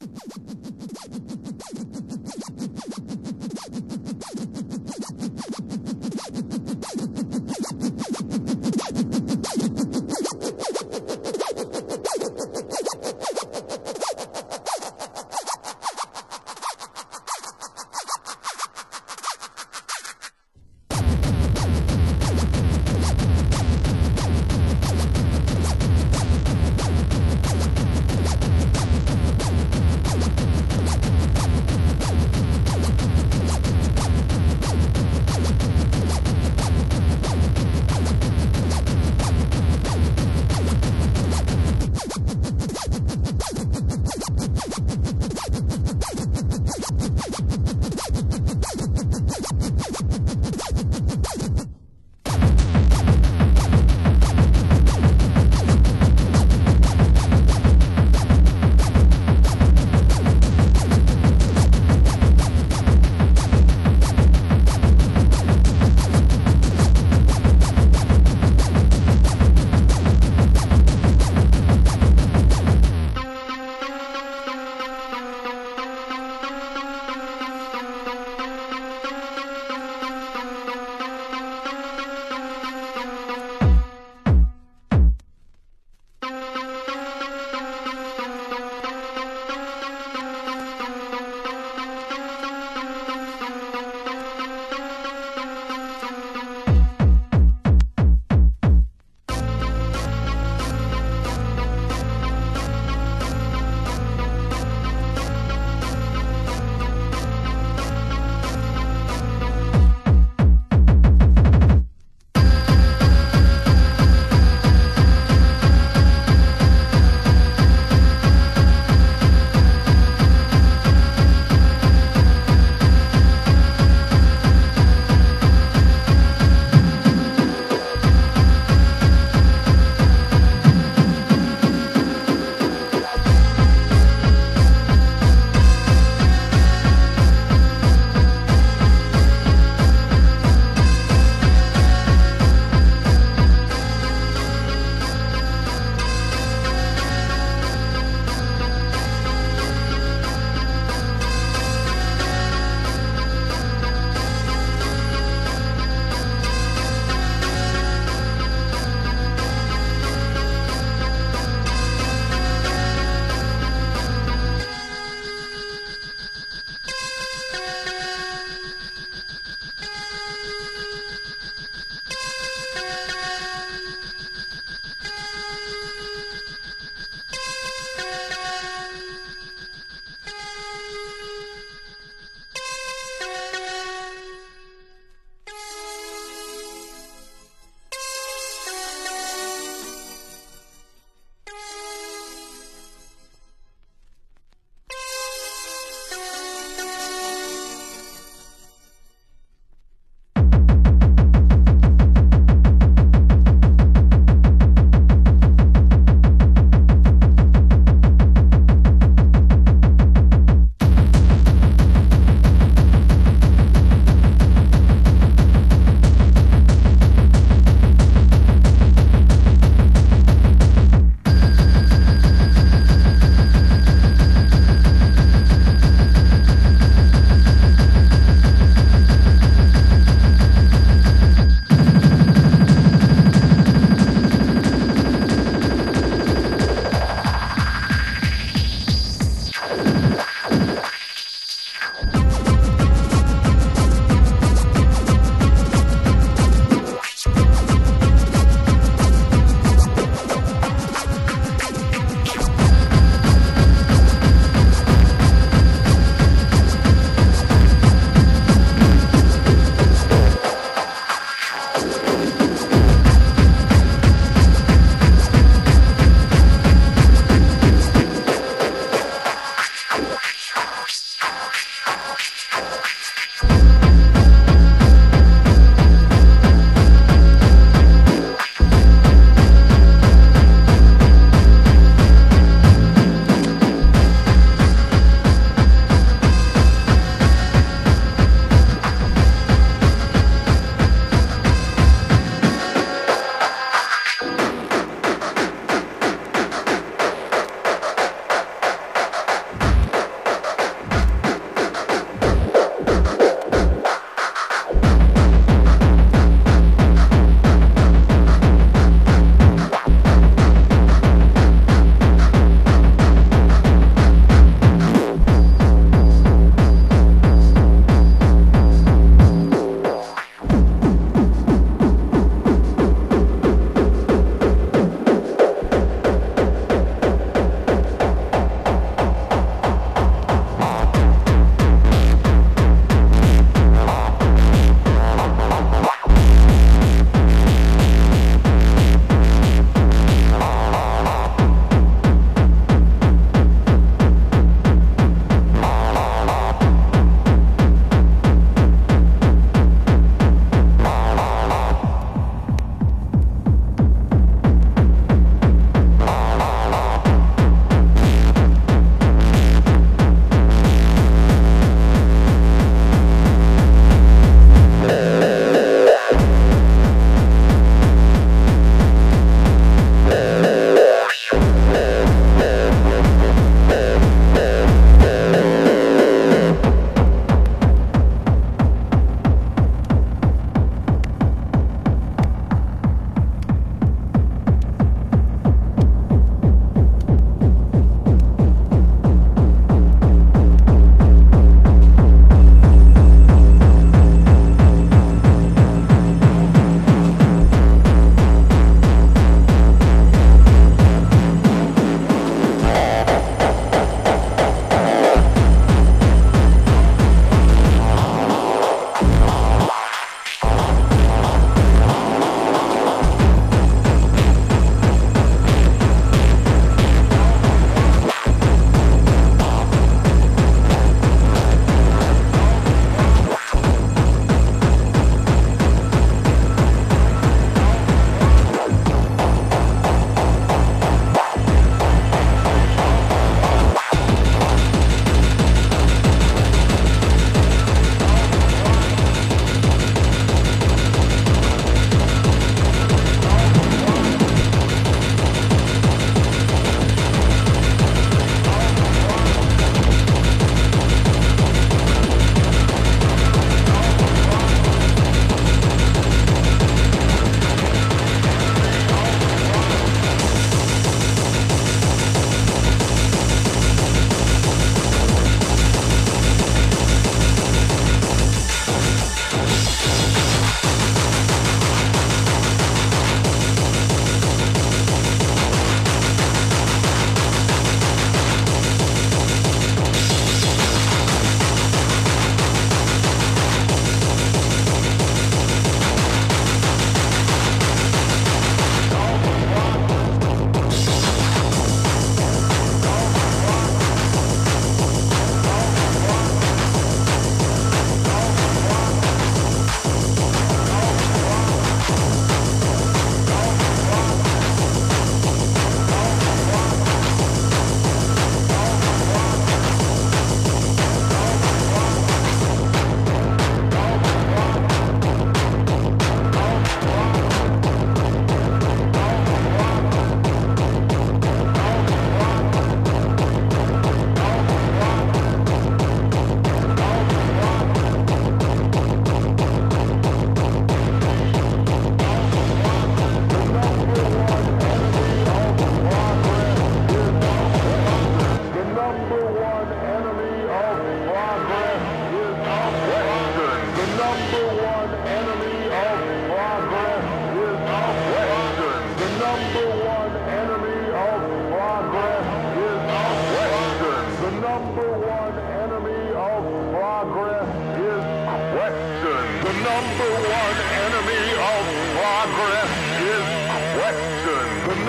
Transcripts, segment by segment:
ハハハハ!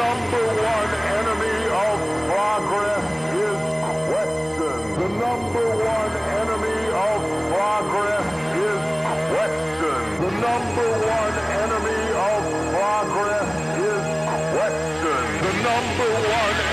number one enemy of progress is question. The number one enemy of progress is question. The number one enemy of progress is question. The number one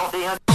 101